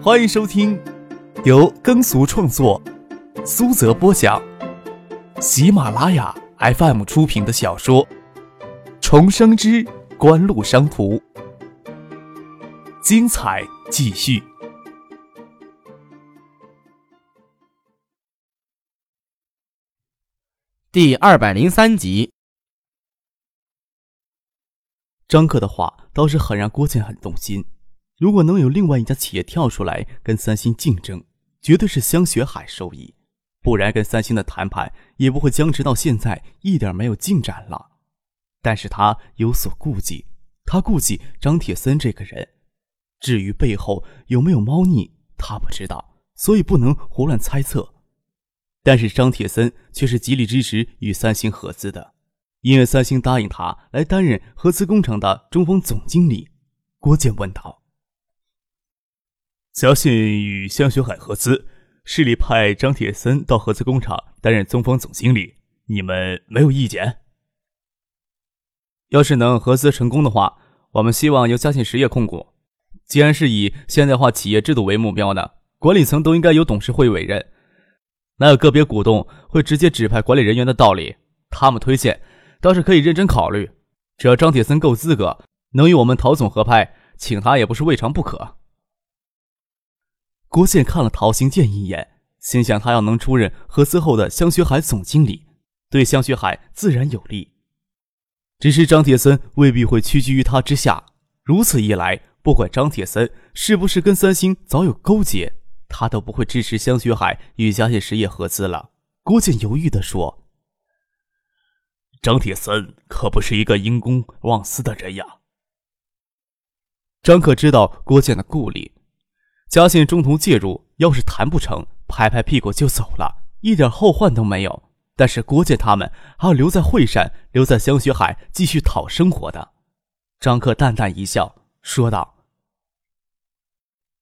欢迎收听由耕俗创作、苏泽播讲、喜马拉雅 FM 出品的小说《重生之官路商途》，精彩继续，第二百零三集。张克的话倒是很让郭靖很动心。如果能有另外一家企业跳出来跟三星竞争，绝对是香雪海受益，不然跟三星的谈判也不会僵持到现在，一点没有进展了。但是他有所顾忌，他顾忌张铁森这个人，至于背后有没有猫腻，他不知道，所以不能胡乱猜测。但是张铁森却是极力支持与三星合资的，因为三星答应他来担任合资工厂的中锋总经理。郭建问道。相信与香雪海合资，市里派张铁森到合资工厂担任中方总经理，你们没有意见？要是能合资成功的话，我们希望由嘉信实业控股。既然是以现代化企业制度为目标的，管理层都应该由董事会委任，哪有个别股东会直接指派管理人员的道理？他们推荐倒是可以认真考虑，只要张铁森够资格，能与我们陶总合拍，请他也不是未尝不可。郭建看了陶行健一眼，心想他要能出任合资后的香雪海总经理，对香雪海自然有利。只是张铁森未必会屈居于他之下，如此一来，不管张铁森是不是跟三星早有勾结，他都不会支持香雪海与嘉信实业合资了。郭建犹豫地说：“张铁森可不是一个因公忘私的人呀。”张可知道郭建的顾虑。嘉信中途介入，要是谈不成，拍拍屁股就走了，一点后患都没有。但是郭建他们还要留在惠山，留在香雪海继续讨生活的。张克淡淡一笑，说道：“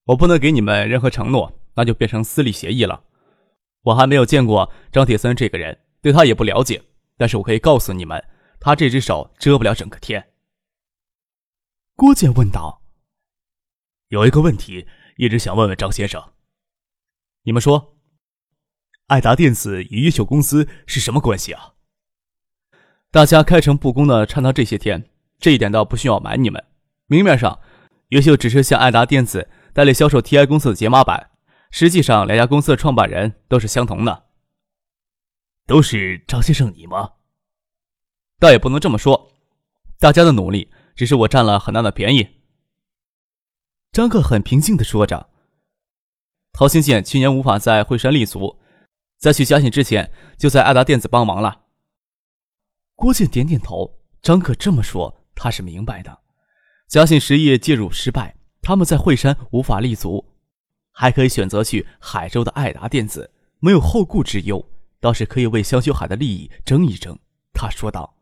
我不能给你们任何承诺，那就变成私立协议了。我还没有见过张铁森这个人，对他也不了解。但是我可以告诉你们，他这只手遮不了整个天。”郭建问道：“有一个问题。”一直想问问张先生，你们说，爱达电子与优秀公司是什么关系啊？大家开诚布公的畅谈这些天，这一点倒不需要瞒你们。明面上，优秀只是向爱达电子代理销售 TI 公司的解码板，实际上两家公司的创办人都是相同的。都是张先生你吗？倒也不能这么说，大家的努力，只是我占了很大的便宜。张克很平静的说着：“陶兴建去年无法在惠山立足，在去嘉兴之前就在爱达电子帮忙了。”郭建点点头。张克这么说，他是明白的。嘉兴实业介入失败，他们在惠山无法立足，还可以选择去海州的爱达电子，没有后顾之忧，倒是可以为香秀海的利益争一争。他说道：“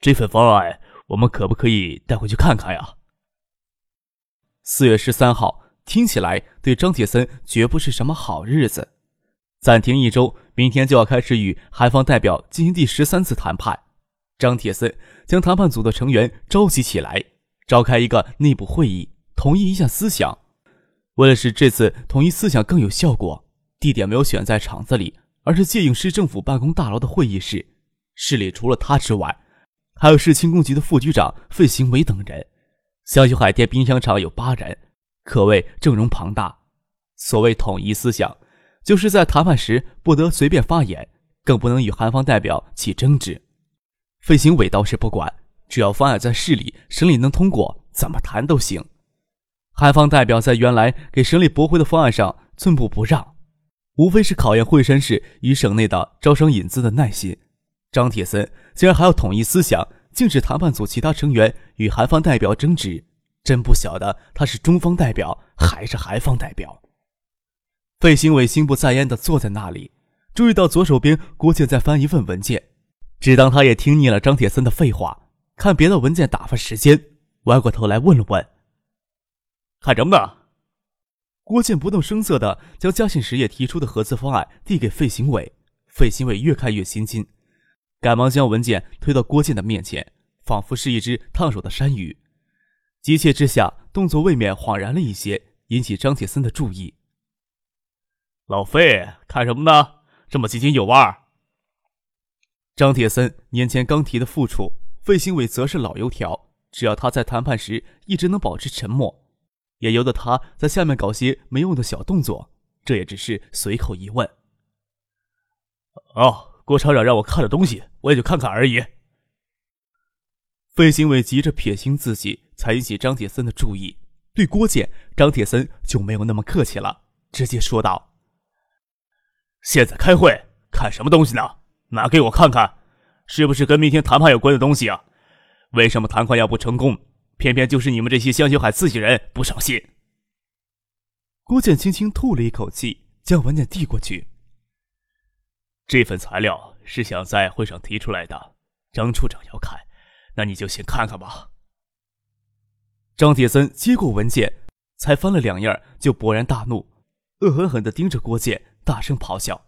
这份方案，我们可不可以带回去看看呀？”四月十三号，听起来对张铁森绝不是什么好日子。暂停一周，明天就要开始与韩方代表进行第十三次谈判。张铁森将谈判组的成员召集起来，召开一个内部会议，统一一下思想。为了使这次统一思想更有效果，地点没有选在厂子里，而是借用市政府办公大楼的会议室。市里除了他之外，还有市轻工局的副局长费行伟等人。香雪海淀冰箱厂有八人，可谓阵容庞大。所谓统一思想，就是在谈判时不得随便发言，更不能与韩方代表起争执。费行伟倒是不管，只要方案在市里、省里能通过，怎么谈都行。韩方代表在原来给省里驳回的方案上寸步不让，无非是考验惠山市与省内的招商引资的耐心。张铁森竟然还要统一思想。禁止谈判组其他成员与韩方代表争执，真不晓得他是中方代表还是韩方代表。费兴伟心不在焉地坐在那里，注意到左手边郭建在翻一份文件，只当他也听腻了张铁森的废话，看别的文件打发时间，歪过头来问了问：“看什么呢？”郭建不动声色地将嘉信实业提出的合资方案递给费行伟，费行伟越看越心惊。赶忙将文件推到郭建的面前，仿佛是一只烫手的山芋。急切之下，动作未免恍然了一些，引起张铁森的注意。老费，看什么呢？这么津津有味儿。张铁森年前刚提的副处费兴伟则是老油条，只要他在谈判时一直能保持沉默，也由得他在下面搞些没用的小动作。这也只是随口一问。哦，郭厂长让我看的东西，我也就看看而已。费兴伟急着撇清自己，才引起张铁森的注意。对郭建，张铁森就没有那么客气了，直接说道：“现在开会，看什么东西呢？拿给我看看，是不是跟明天谈判有关的东西啊？为什么谈判要不成功，偏偏就是你们这些香雪海自己人不上心？”郭建轻轻吐了一口气，将文件递过去。这份材料是想在会上提出来的，张处长要看，那你就先看看吧。张铁森接过文件，才翻了两页，就勃然大怒，恶狠狠地盯着郭建，大声咆哮：“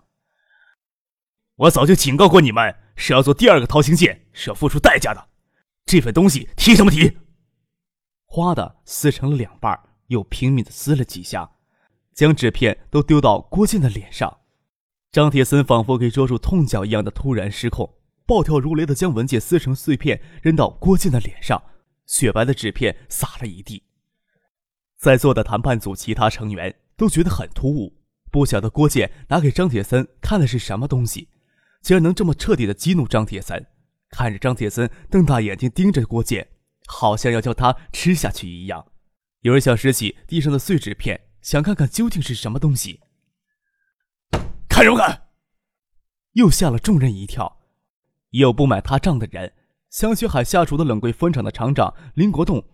我早就警告过你们，是要做第二个桃兴舰，是要付出代价的。这份东西提什么提？”哗的撕成了两半，又拼命的撕了几下。将纸片都丢到郭建的脸上，张铁森仿佛给捉住痛脚一样的突然失控，暴跳如雷的将文件撕成碎片扔到郭建的脸上，雪白的纸片洒了一地。在座的谈判组其他成员都觉得很突兀，不晓得郭建拿给张铁森看的是什么东西，竟然能这么彻底的激怒张铁森。看着张铁森瞪大眼睛盯着郭建，好像要将他吃下去一样。有人想拾起地上的碎纸片。想看看究竟是什么东西？看什么？又吓了众人一跳。也有不买他账的人。香雪海下属的冷柜分厂的厂长林国栋，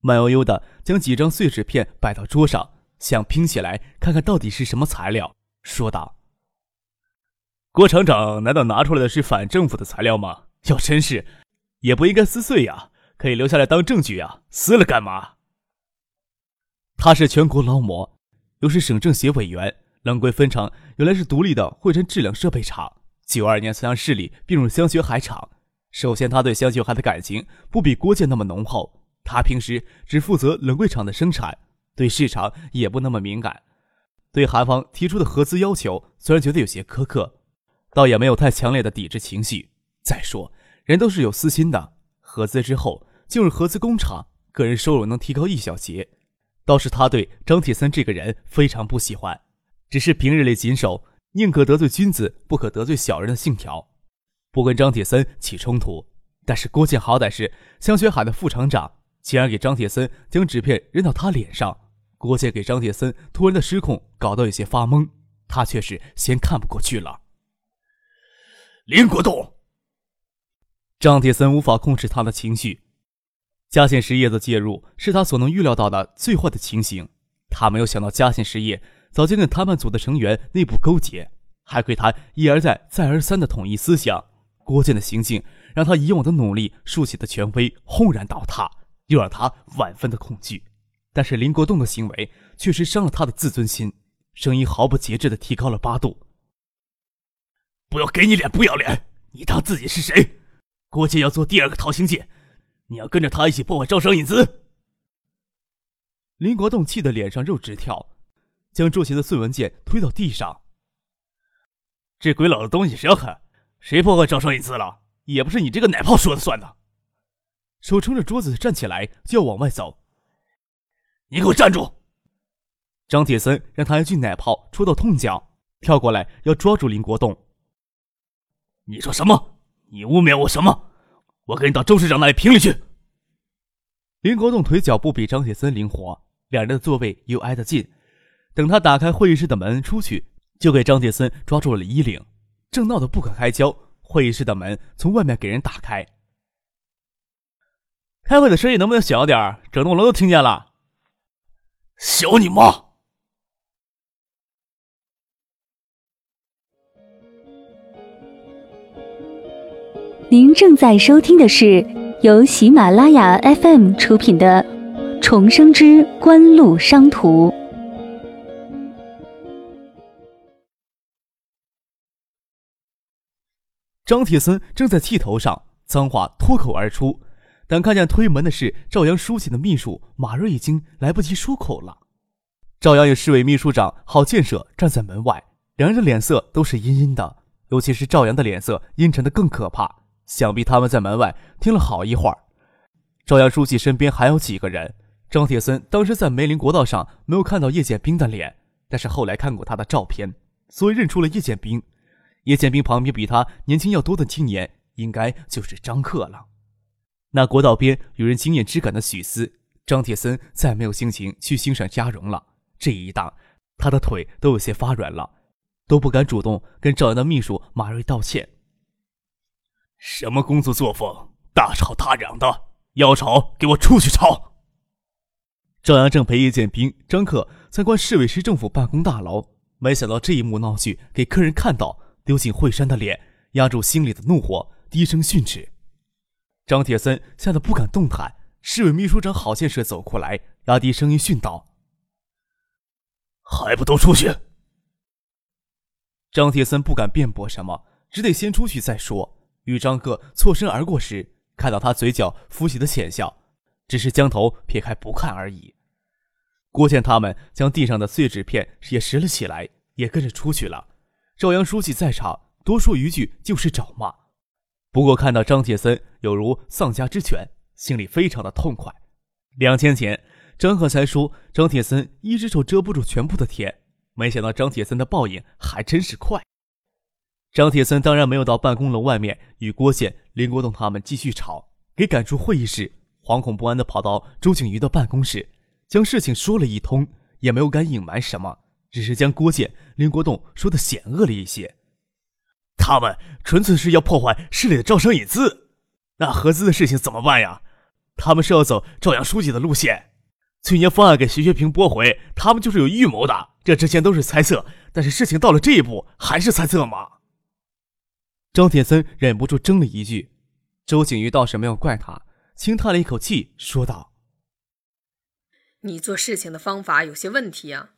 慢悠悠的将几张碎纸片摆到桌上，想拼起来看看到底是什么材料，说道：“郭厂长难道拿出来的是反政府的材料吗？要真是，也不应该撕碎呀，可以留下来当证据呀，撕了干嘛？”他是全国劳模。又是省政协委员，冷柜分厂原来是独立的汇成制冷设备厂，九二年才向市里并入香雪海厂。首先，他对香雪海的感情不比郭建那么浓厚，他平时只负责冷柜厂的生产，对市场也不那么敏感。对韩方提出的合资要求，虽然觉得有些苛刻，倒也没有太强烈的抵制情绪。再说，人都是有私心的，合资之后进入合资工厂，个人收入能提高一小节。倒是他对张铁森这个人非常不喜欢，只是平日里谨守“宁可得罪君子，不可得罪小人”的信条，不跟张铁森起冲突。但是郭建好歹是香雪海的副厂长，竟然给张铁森将纸片扔到他脸上，郭建给张铁森突然的失控搞得有些发懵，他却是先看不过去了。林国栋，张铁森无法控制他的情绪。嘉信实业的介入是他所能预料到的最坏的情形。他没有想到嘉信实业早就跟谈判组的成员内部勾结，还亏他一而再、再而三的统一思想。郭建的行径让他以往的努力竖起的权威轰然倒塌，又让他万分的恐惧。但是林国栋的行为确实伤了他的自尊心，声音毫不节制的提高了八度：“不要给你脸不要脸！你当自己是谁？郭建要做第二个陶兴建。”你要跟着他一起破坏招商引资？林国栋气得脸上肉直跳，将桌前的碎文件推到地上。这鬼佬的东西谁要看？谁破坏招商引资了？也不是你这个奶泡说了算的！手撑着桌子站起来就要往外走。你给我站住！张铁森让他一句奶泡戳到痛脚，跳过来要抓住林国栋。你说什么？你污蔑我什么？我跟你到周市长那里评理去。林国栋腿脚不比张铁森灵活，两人的座位又挨得近。等他打开会议室的门出去，就给张铁森抓住了衣领，正闹得不可开交。会议室的门从外面给人打开。开会的声音能不能小点儿整栋楼都听见了。小你妈！您正在收听的是由喜马拉雅 FM 出品的《重生之官路商途》。张铁森正在气头上，脏话脱口而出，但看见推门的是赵阳书记的秘书马瑞，已经来不及出口了。赵阳与市委秘书长郝建设站在门外，两人的脸色都是阴阴的，尤其是赵阳的脸色阴沉的更可怕。想必他们在门外听了好一会儿。赵阳书记身边还有几个人。张铁森当时在梅林国道上没有看到叶剑兵的脸，但是后来看过他的照片，所以认出了叶剑兵。叶剑兵旁边比他年轻要多的青年，应该就是张克了。那国道边有人惊艳之感的许思，张铁森再没有心情去欣赏嘉荣了。这一档，他的腿都有些发软了，都不敢主动跟赵阳的秘书马瑞道歉。什么工作作风，大吵大嚷的，要吵给我出去吵！赵阳正陪叶剑兵、张克参观市委市政府办公大楼，没想到这一幕闹剧给客人看到，丢进惠山的脸，压住心里的怒火，低声训斥。张铁森吓得不敢动弹。市委秘书长郝建设走过来，压低声音训道：“还不都出去！”张铁森不敢辩驳什么，只得先出去再说。与张克错身而过时，看到他嘴角浮起的浅笑，只是将头撇开不看而已。郭建他们将地上的碎纸片也拾了起来，也跟着出去了。赵阳书记在场，多说一句就是找骂。不过看到张铁森有如丧家之犬，心里非常的痛快。两天前，张克才说张铁森一只手遮不住全部的天，没想到张铁森的报应还真是快。张铁森当然没有到办公楼外面与郭建、林国栋他们继续吵，给赶出会议室，惶恐不安的跑到周景瑜的办公室。将事情说了一通，也没有敢隐瞒什么，只是将郭建、林国栋说的险恶了一些。他们纯粹是要破坏市里的招商引资，那合资的事情怎么办呀？他们是要走赵阳书记的路线。去年方案给徐学平驳回，他们就是有预谋的。这之前都是猜测，但是事情到了这一步，还是猜测吗？张铁森忍不住争了一句，周景瑜倒是没有怪他，轻叹了一口气，说道。你做事情的方法有些问题啊！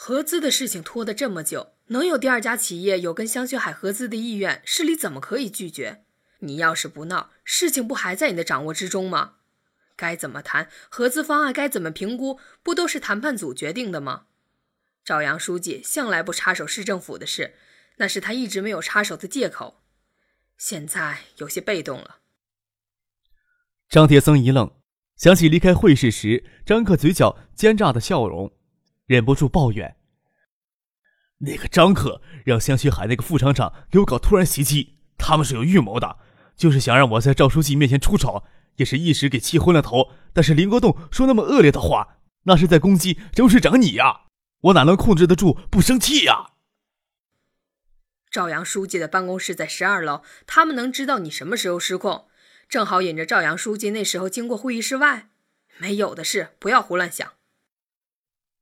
合资的事情拖得这么久，能有第二家企业有跟香雪海合资的意愿，市里怎么可以拒绝？你要是不闹，事情不还在你的掌握之中吗？该怎么谈合资方案，该怎么评估，不都是谈判组决定的吗？赵阳书记向来不插手市政府的事，那是他一直没有插手的借口。现在有些被动了。张铁森一愣。想起离开会试时张克嘴角奸诈的笑容，忍不住抱怨：“那个张克让香雪海那个副厂长给我搞突然袭击，他们是有预谋的，就是想让我在赵书记面前出丑，也是一时给气昏了头。但是林国栋说那么恶劣的话，那是在攻击周市长你呀，我哪能控制得住不生气呀？”赵阳书记的办公室在十二楼，他们能知道你什么时候失控？正好引着赵阳书记那时候经过会议室外，没有的事，不要胡乱想。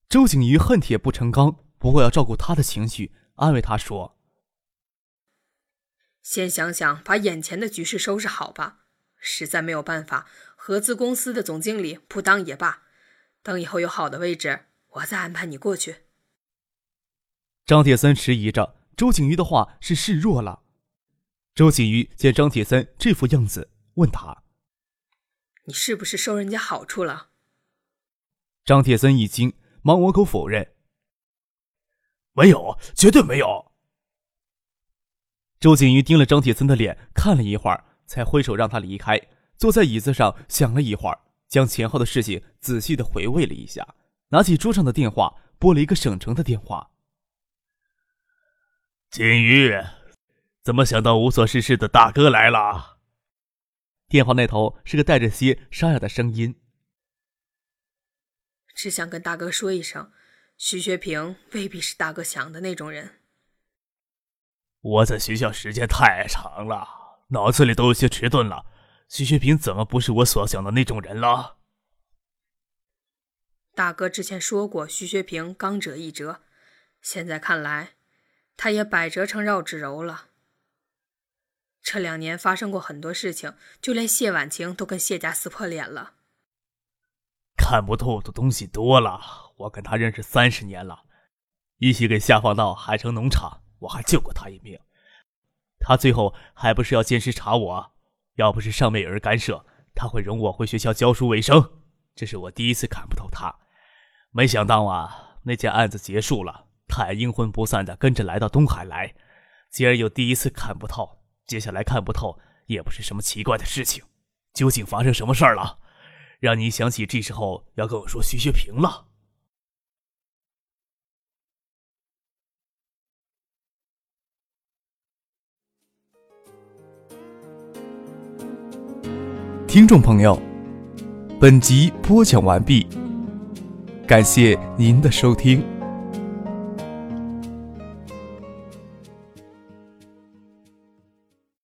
周景瑜恨铁不成钢，不过要照顾他的情绪，安慰他说：“先想想把眼前的局势收拾好吧。实在没有办法，合资公司的总经理不当也罢。等以后有好的位置，我再安排你过去。”张铁森迟疑着，周景瑜的话是示弱了。周景瑜见张铁森这副样子。问他：“你是不是收人家好处了？”张铁森一惊，忙我口否认：“没有，绝对没有。”周景瑜盯了张铁森的脸看了一会儿，才挥手让他离开，坐在椅子上想了一会儿，将前后的事情仔细的回味了一下，拿起桌上的电话拨了一个省城的电话：“景瑜，怎么想到无所事事的大哥来了？”电话那头是个带着些沙哑的声音，只想跟大哥说一声，徐学平未必是大哥想的那种人。我在学校时间太长了，脑子里都有些迟钝了。徐学平怎么不是我所想的那种人了？大哥之前说过，徐学平刚折一折，现在看来，他也百折成绕指柔了。这两年发生过很多事情，就连谢婉晴都跟谢家撕破脸了。看不透的东西多了，我跟他认识三十年了，一起给下放到海城农场，我还救过他一命。他最后还不是要监视查我？要不是上面有人干涉，他会容我回学校教书为生。这是我第一次看不透他，没想到啊，那件案子结束了，太阴魂不散的跟着来到东海来。既然有第一次看不透，接下来看不透也不是什么奇怪的事情。究竟发生什么事儿了，让你想起这时候要跟我说徐学平了？听众朋友，本集播讲完毕，感谢您的收听。